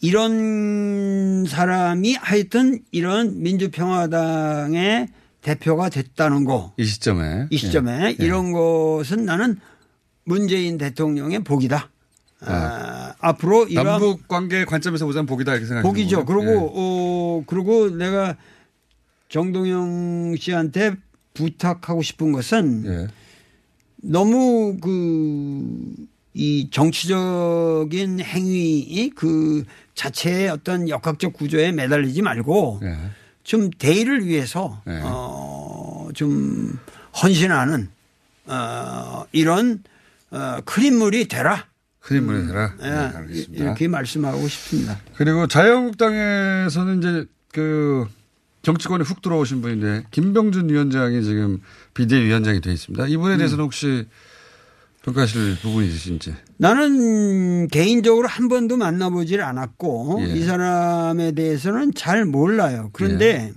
Speaker 9: 이런 사람이 하여튼 이런 민주평화당의 대표가 됐다는 거.
Speaker 8: 이 시점에.
Speaker 9: 이 시점에
Speaker 8: 예.
Speaker 9: 이런 것은 나는 문재인 대통령의 복이다. 아, 앞으로 이런
Speaker 8: 남북 관계 관점에서 보자면 복이다 이렇게 생각하시는
Speaker 9: 복이죠. 그리고 어 그리고 내가 정동영 씨한테 부탁하고 싶은 것은
Speaker 8: 예.
Speaker 9: 너무 그 이 정치적인 행위 그 자체의 어떤 역학적 구조에 매달리지 말고
Speaker 8: 예.
Speaker 9: 좀 대의를 위해서
Speaker 8: 네.
Speaker 9: 어 좀 헌신하는 어 이런 어 큰 인물이 되라.
Speaker 8: 큰 인물이 되라.
Speaker 9: 예,
Speaker 8: 네, 알겠습니다.
Speaker 9: 이렇게 말씀하고 싶습니다.
Speaker 8: 그리고 자유한국당에서는 이제 그 정치권에 훅 들어오신 분인데 김병준 위원장이 지금 비대위원장이 되어 있습니다. 이분에 대해서는 혹시 평가하실 부분이 있으신지.
Speaker 9: 나는 개인적으로 한 번도 만나보질 않았고
Speaker 8: 예.
Speaker 9: 이 사람에 대해서는 잘 몰라요. 그런데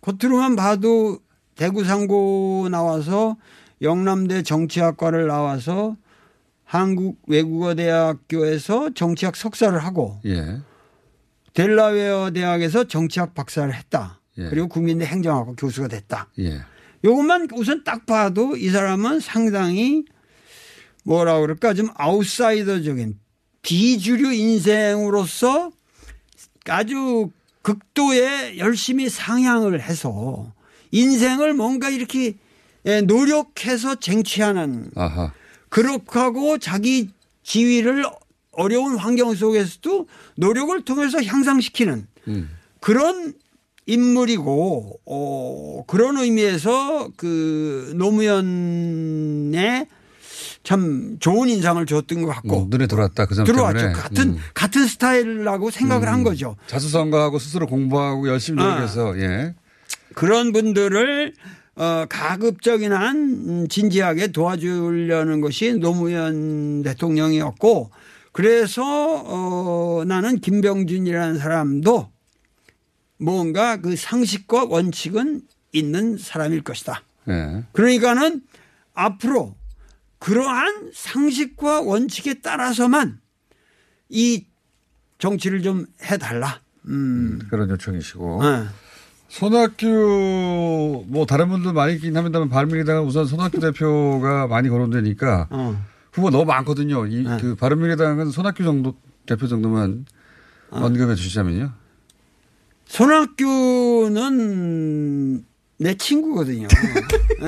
Speaker 9: 겉으로만 봐도 대구 상고 나와서 영남대 정치학과를 나와서 한국 외국어 대학교에서 정치학 석사를 하고
Speaker 8: 예.
Speaker 9: 델라웨어 대학에서 정치학 박사를 했다.
Speaker 8: 예.
Speaker 9: 그리고 국민대 행정학과 교수가 됐다.
Speaker 8: 예.
Speaker 9: 요것만 우선 딱 봐도 이 사람은 상당히 뭐라 그럴까 좀 아웃사이더적인 비주류 인생으로서 아주 극도의 열심히 상향을 해서 인생을 뭔가 이렇게 예, 노력해서 쟁취하는
Speaker 8: 아하.
Speaker 9: 그렇게 하고 자기 지위를 어려운 환경 속에서도 노력을 통해서 향상시키는
Speaker 8: 음.
Speaker 9: 그런 인물이고 어 그런 의미에서 그 노무현의 참 좋은 인상을 줬던 것 같고
Speaker 8: 음, 눈에 들어왔다 그점
Speaker 9: 들어왔죠.
Speaker 8: 때문에.
Speaker 9: 같은
Speaker 8: 음.
Speaker 9: 같은 스타일이라고 생각을 한 거죠.
Speaker 8: 자수성가하고 스스로 공부하고 열심히
Speaker 9: 아.
Speaker 8: 노력해서 예.
Speaker 9: 그런 분들을 어, 가급적인 한 음, 진지하게 도와주려는 것이 노무현 대통령이었고 그래서 어, 나는 김병준이라는 사람도 뭔가 그 상식과 원칙은 있는 사람일 것이다.
Speaker 8: 예.
Speaker 9: 그러니까는 앞으로 그러한 상식과 원칙에 따라서만 이 정치를 좀 해달라. 음.
Speaker 8: 그런 요청이시고.
Speaker 9: 네.
Speaker 8: 손학규 뭐 다른 분들 많이 있긴 합니다만 바른미래당은 우선 손학규 대표가 많이 거론되니까
Speaker 9: 어.
Speaker 8: 후보 너무 많거든요. 이
Speaker 9: 네.
Speaker 8: 그 바른미래당은 손학규 정도 대표 정도만
Speaker 9: 어.
Speaker 8: 언급해 주시자면요.
Speaker 9: 손학규는 내 친구거든요. 에,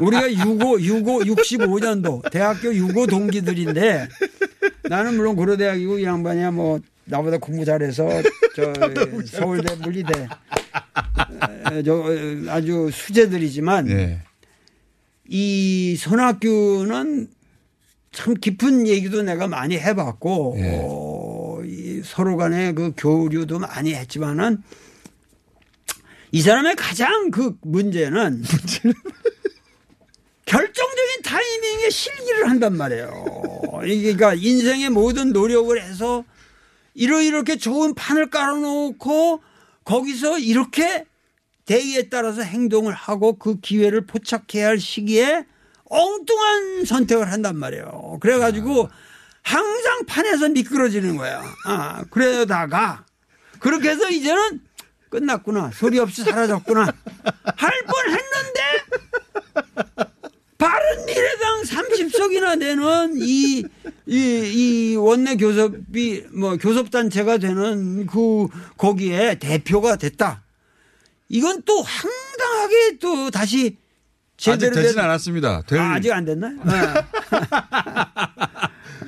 Speaker 9: 우리가 65, 65, 65년도 대학교 65 동기들인데 나는 물론 고려대학이고 이 양반이야 뭐 나보다 공부 잘해서 저 서울대 물리대 에, 저 어, 아주 수재들이지만
Speaker 8: 예.
Speaker 9: 이 손학규는 참 깊은 얘기도 내가 많이 해봤고
Speaker 8: 예.
Speaker 9: 어, 이 서로 간의 그 교류도 많이 했지만은 이 사람의 가장 그 문제는 결정적인 타이밍에 실기를 한단 말이에요. 그러니까 인생의 모든 노력을 해서 이렇게 좋은 판을 깔아놓고 거기서 이렇게 대의에 따라서 행동을 하고 그 기회를 포착해야 할 시기에 엉뚱한 선택을 한단 말이에요. 그래가지고 항상 판에서 미끄러지는 거야. 아, 그러다가 그렇게 해서 이제는 끝났구나. 소리 없이 사라졌구나. 할 뻔 했는데 바른 미래당 30석이나 되는 이, 이, 이 원내 교섭이 뭐 교섭단체가 되는 그 거기에 대표가 됐다. 이건 또 항상 당당하게 또 다시
Speaker 8: 아직
Speaker 9: 제대로
Speaker 8: 되진
Speaker 9: 된-
Speaker 8: 않았습니다. 될,
Speaker 9: 아, 아직 안 됐나? 네.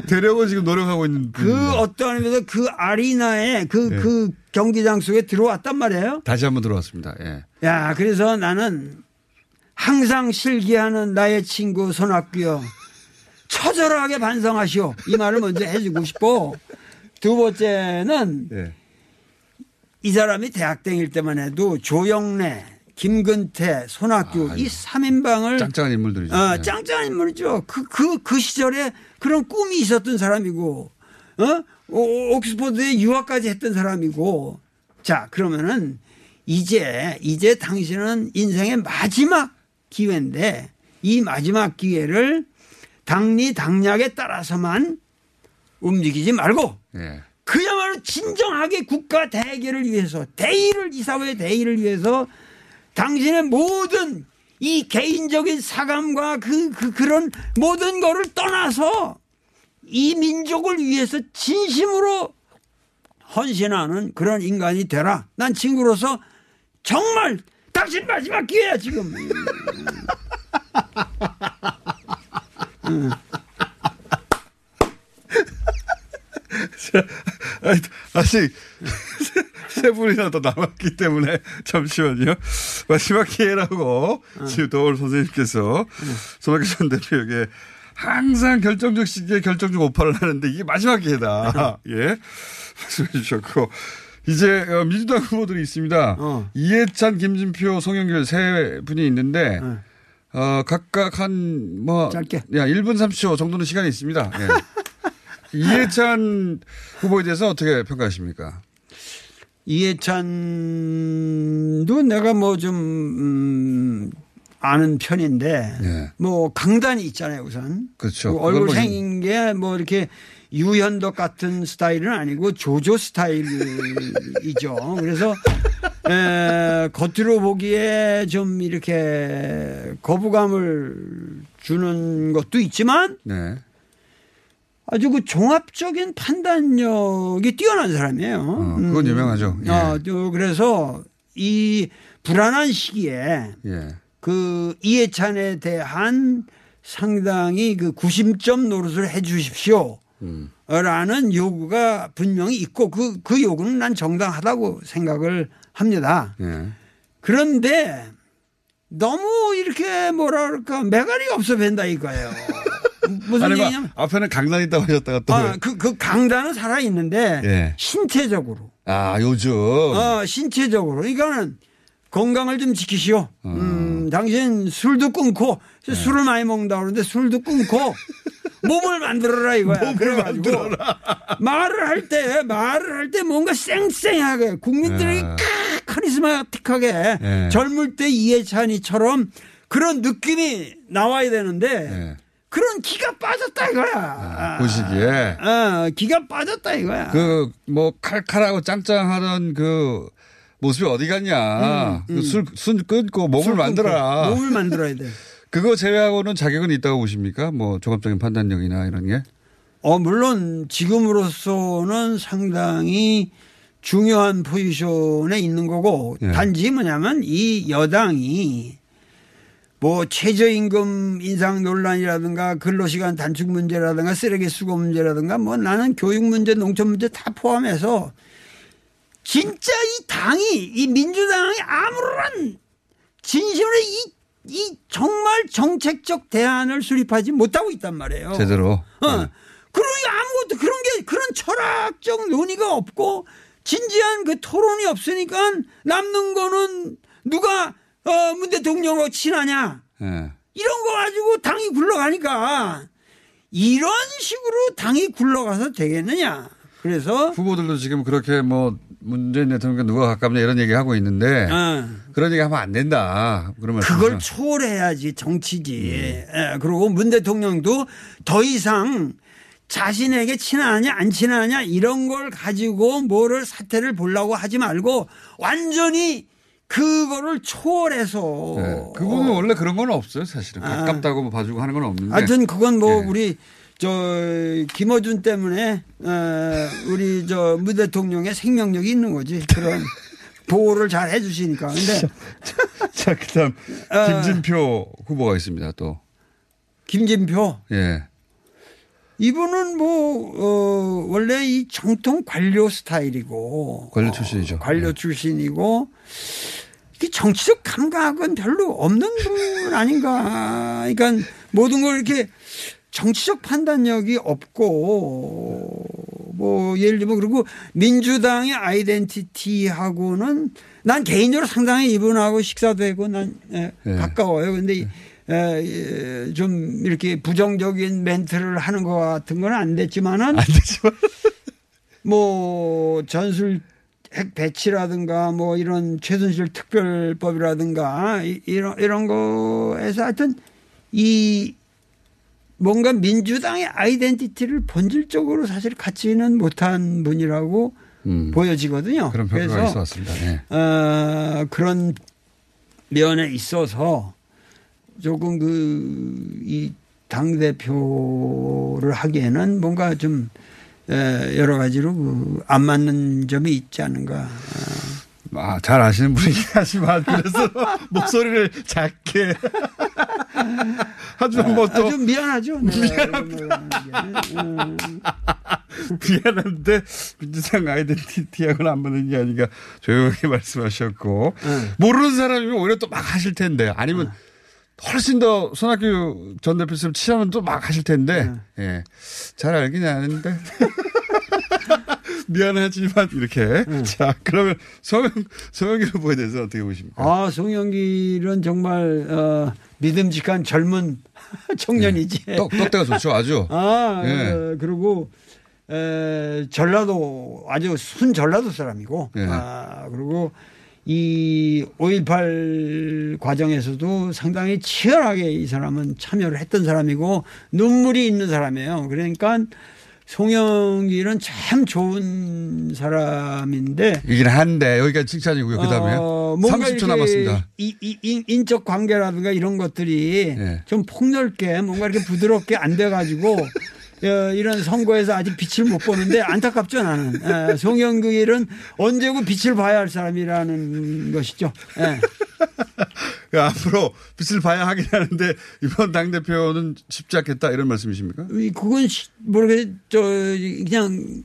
Speaker 8: 되려고 지금 노력하고 있는
Speaker 9: 그
Speaker 8: 분입니다.
Speaker 9: 어떤 의미에서 그 아리나에 그,
Speaker 8: 네.
Speaker 9: 그 경기장 속에 들어왔단 말이에요.
Speaker 8: 다시 한번 들어왔습니다. 예.
Speaker 9: 야, 그래서 나는 항상 실기하는 나의 친구 손학규여 처절하게 반성하시오. 이 말을 먼저 해주고 싶고 두 번째는
Speaker 8: 예.
Speaker 9: 이 사람이 대학 다닐 때만 해도 조영래, 김근태, 손학규 이 3인방을
Speaker 8: 짱짱한 인물들이죠.
Speaker 9: 어,
Speaker 8: 예.
Speaker 9: 짱짱한 인물이죠. 그, 그, 그 시절에 그런 꿈이 있었던 사람이고, 어? 오- 옥스퍼드에 유학까지 했던 사람이고. 자, 그러면은 이제, 이제 당신은 인생의 마지막 기회인데 이 마지막 기회를 당리 당략에 따라서만 움직이지 말고
Speaker 8: 예.
Speaker 9: 그야말로 진정하게 국가 대계를 위해서 대의를 이 사회의 대의를 위해서 당신의 모든 이 개인적인 사감과 그, 그 그런 모든 거를 떠나서 이 민족을 위해서 진심으로 헌신하는 그런 인간이 되라. 난 친구로서 정말 당신 마지막 기회야 지금. 음.
Speaker 8: 아니, 아직 세, 세 분이나 더 남았기 때문에 잠시만요. 마지막 기회라고 지금 도울 선생님께서 손학규 전 대표에게 항상 결정적 시기에 결정적 오파를 하는데 이게 마지막 기회다. 예. 말씀해 주셨고. 이제 어, 민주당 후보들이 있습니다. 이해찬, 김진표, 송영길 세 분이 있는데 어, 각각 한 뭐 짧게 야 1분 30초 정도는 시간이 있습니다. 예. 이해찬 후보에 대해서 어떻게 평가하십니까?
Speaker 9: 이해찬도 내가 뭐좀 음, 아는 편인데 뭐 강단이 있잖아요 우선.
Speaker 8: 그렇죠.
Speaker 9: 그 얼굴
Speaker 8: 뭐
Speaker 9: 생긴 게 뭐 이렇게 유현덕 같은 스타일은 아니고 조조 스타일이죠. 그래서 에, 겉으로 보기에 좀 이렇게 거부감을 주는 것도 있지만
Speaker 8: 네.
Speaker 9: 아주 그 종합적인 판단력이 뛰어난 사람이에요.
Speaker 8: 그건 유명하죠. 예.
Speaker 9: 어, 또 그래서 이 불안한 시기에
Speaker 8: 예.
Speaker 9: 그 이해찬에 대한 상당히 그 구심점 노릇을 해 주십시오.
Speaker 8: 음.
Speaker 9: 라는 요구가 분명히 있고 그, 그 요구는 난 정당하다고 생각을 합니다.
Speaker 8: 예.
Speaker 9: 그런데 너무 이렇게 그럴까 매가리가 없어 뵌다 이거예요. 무슨
Speaker 8: 아니, 뭐
Speaker 9: 얘기냐면
Speaker 8: 앞에는 강단 있다고 하셨다가 또.
Speaker 9: 아, 그, 그 강단은 살아있는데
Speaker 8: 예.
Speaker 9: 신체적으로
Speaker 8: 아, 요즘.
Speaker 9: 어, 신체적으로. 이거는 건강을 좀 지키시오. 음, 당신 술도 끊고 술을 많이 먹는다 그러는데 술도 끊고 몸을 만들어라 이거야. 그래가지고 말을 할 때 말을 할 때 뭔가 쌩쌩하게 국민들에게
Speaker 8: 예.
Speaker 9: 크- 카리스마틱하게
Speaker 8: 예.
Speaker 9: 젊을 때 이해찬이처럼 그런 느낌이 나와야 되는데 그런 기가 빠졌다 이거야.
Speaker 8: 그 시기에.
Speaker 9: 어, 기가 빠졌다 이거야.
Speaker 8: 그, 뭐, 칼칼하고 짱짱하던 그 모습이 어디 갔냐.
Speaker 9: 음,
Speaker 8: 그 술, 술 끊고 몸을
Speaker 9: 술
Speaker 8: 만들어라.
Speaker 9: 몸을 만들어야 돼.
Speaker 8: 그거 제외하고는 자격은 있다고 보십니까? 뭐, 종합적인 판단력이나 이런 게?
Speaker 9: 어, 물론 지금으로서는 상당히 중요한 포지션에 있는 거고
Speaker 8: 예.
Speaker 9: 단지 뭐냐면 이 여당이 뭐 최저임금 인상 논란이라든가 근로시간 단축 문제라든가 쓰레기 수거 문제라든가 뭐 나는 교육 문제 농촌 문제 다 포함해서 진짜 이 당이 이 민주당이 아무런 진심으로 이, 이 정말 정책적 대안을 수립하지 못하고 있단 말이에요.
Speaker 8: 제대로.
Speaker 9: 어. 그러니 아무것도 그런 게 그런 철학적 논의가 없고 진지한 그 토론이 없으니까 남는 거는 누가 어, 문 대통령하고 친하냐
Speaker 8: 예.
Speaker 9: 이런 거 가지고 당이 굴러가니까 이런 식으로 당이 굴러가서 되겠느냐. 그래서
Speaker 8: 후보들도 지금 그렇게 뭐 문재인 대통령과 누가 가깝냐 이런 얘기 하고 있는데
Speaker 9: 어.
Speaker 8: 그런 얘기 하면 안 된다. 그러면
Speaker 9: 그걸 초월해야지 정치지. 예, 그리고 문 대통령도 더 이상 자신에게 친하냐 안 친하냐 이런 걸 가지고 뭐를 사태를 보려고 하지 말고 완전히 그거를 초월해서
Speaker 8: 네. 그분은 원래 그런 건 없어요, 사실은.
Speaker 9: 아.
Speaker 8: 가깝다고 뭐 봐주고 하는 건 없는데.
Speaker 9: 하여튼 그건 뭐
Speaker 8: 예.
Speaker 9: 우리 저 김어준 때문에 어, 우리 저문 대통령의 생명력이 있는 거지 그런 보호를 잘 해주시니까. 근데
Speaker 8: 자, 그 다음,
Speaker 9: 어.
Speaker 8: 김진표 후보가 있습니다, 또.
Speaker 9: 김진표
Speaker 8: 예.
Speaker 9: 이분은 뭐 어, 원래 이 정통 관료 스타일이고
Speaker 8: 관료 출신이죠.
Speaker 9: 관료 출신이고 이 정치적 감각은 별로 없는 분 아닌가. 그러니까 모든 걸 이렇게 정치적 판단력이 없고 뭐 예를 들면 그리고 민주당의 아이덴티티하고는 난 개인적으로 상당히 이분하고 식사도 하고 난 예,
Speaker 8: 네.
Speaker 9: 가까워요. 근데 이- 에, 예, 좀 이렇게 부정적인 멘트를 하는 것 같은 건 안 됐지만은
Speaker 8: 안 됐지만
Speaker 9: 뭐 전술 핵 배치라든가 뭐 이런 최순실 특별법이라든가 이- 이런 이런 거에서 하여튼 이 뭔가 민주당의 아이덴티티를 본질적으로 사실 갖지는 못한 분이라고 보여지거든요.
Speaker 8: 음. 그런 평가가 왔습니다. 예.
Speaker 9: 어, 그런 면에 있어서 조금 그 이 당 대표를 하기에는 뭔가 좀 에, 여러 가지로 그 안 맞는 점이 있지 않은가.
Speaker 8: 아, 잘 아시는 분이긴 하지만, 그래서 목소리를 작게. 뭐 또.
Speaker 9: 아, 좀 미안하죠. 네.
Speaker 8: 미안한데, 민주당 아이덴티티하고는 안 맞는 게 아니라 조용하게 말씀하셨고. 모르는 사람이면 오히려 또 막 하실 텐데, 아니면 훨씬 더 손학규 전 대표처럼 치하면 또 막 하실 텐데, 예. 잘 알긴 아는데. 미안하지만, 이렇게. 자, 그러면 서영, 서영기 후보에 대해서 어떻게 보십니까?
Speaker 9: 아, 송영길은 정말 어, 믿음직한 젊은 청년이지.
Speaker 8: 똑, 똑대가 좋죠, 아주.
Speaker 9: 아,
Speaker 8: 예.
Speaker 9: 어, 그리고 에, 전라도 아주 순 전라도 사람이고,
Speaker 8: 예.
Speaker 9: 아, 그리고 이 5.18 과정에서도 상당히 치열하게 이 사람은 참여를 했던 사람이고 눈물이 있는 사람이에요. 그러니까 송영길은 참 좋은 사람인데
Speaker 8: 이긴 한데, 여기까지 칭찬이고요. 그 다음에.
Speaker 9: 어, 뭔가
Speaker 8: 30초
Speaker 9: 이렇게
Speaker 8: 남았습니다.
Speaker 9: 이, 이, 인- 인적 관계라든가 이런 것들이
Speaker 8: 네.
Speaker 9: 좀 폭넓게 뭔가 이렇게 부드럽게 안 돼가지고 어, 이런 선거에서 아직 빛을 못 보는데 안타깝죠 나는. 에, 송영길은 언제고 빛을 봐야 할 사람이라는 것이죠. 예.
Speaker 8: 그 앞으로 빛을 봐야 하긴 하는데 이번 당 대표는 쉽지 않겠다 이런 말씀이십니까?
Speaker 9: 이- 그건 시- 모르겠 저 그냥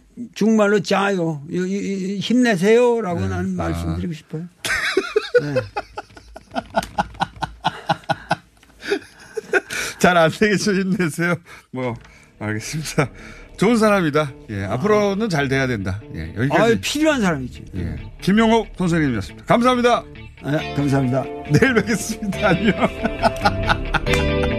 Speaker 9: 이- 이- 힘내세요라고
Speaker 8: 네.
Speaker 9: 나는
Speaker 8: 아.
Speaker 9: 말씀드리고 싶어요. 네.
Speaker 8: 잘안 되겠죠 힘내세요. 뭐 알겠습니다. 좋은 사람이다. 예, 앞으로는 잘 돼야 된다. 예, 여기까지.
Speaker 9: 아, 필요한 사람이지.
Speaker 8: 예, 김용옥 선생님이었습니다. 감사합니다.
Speaker 9: 네, 감사합니다.
Speaker 8: 내일 뵙겠습니다. 안녕.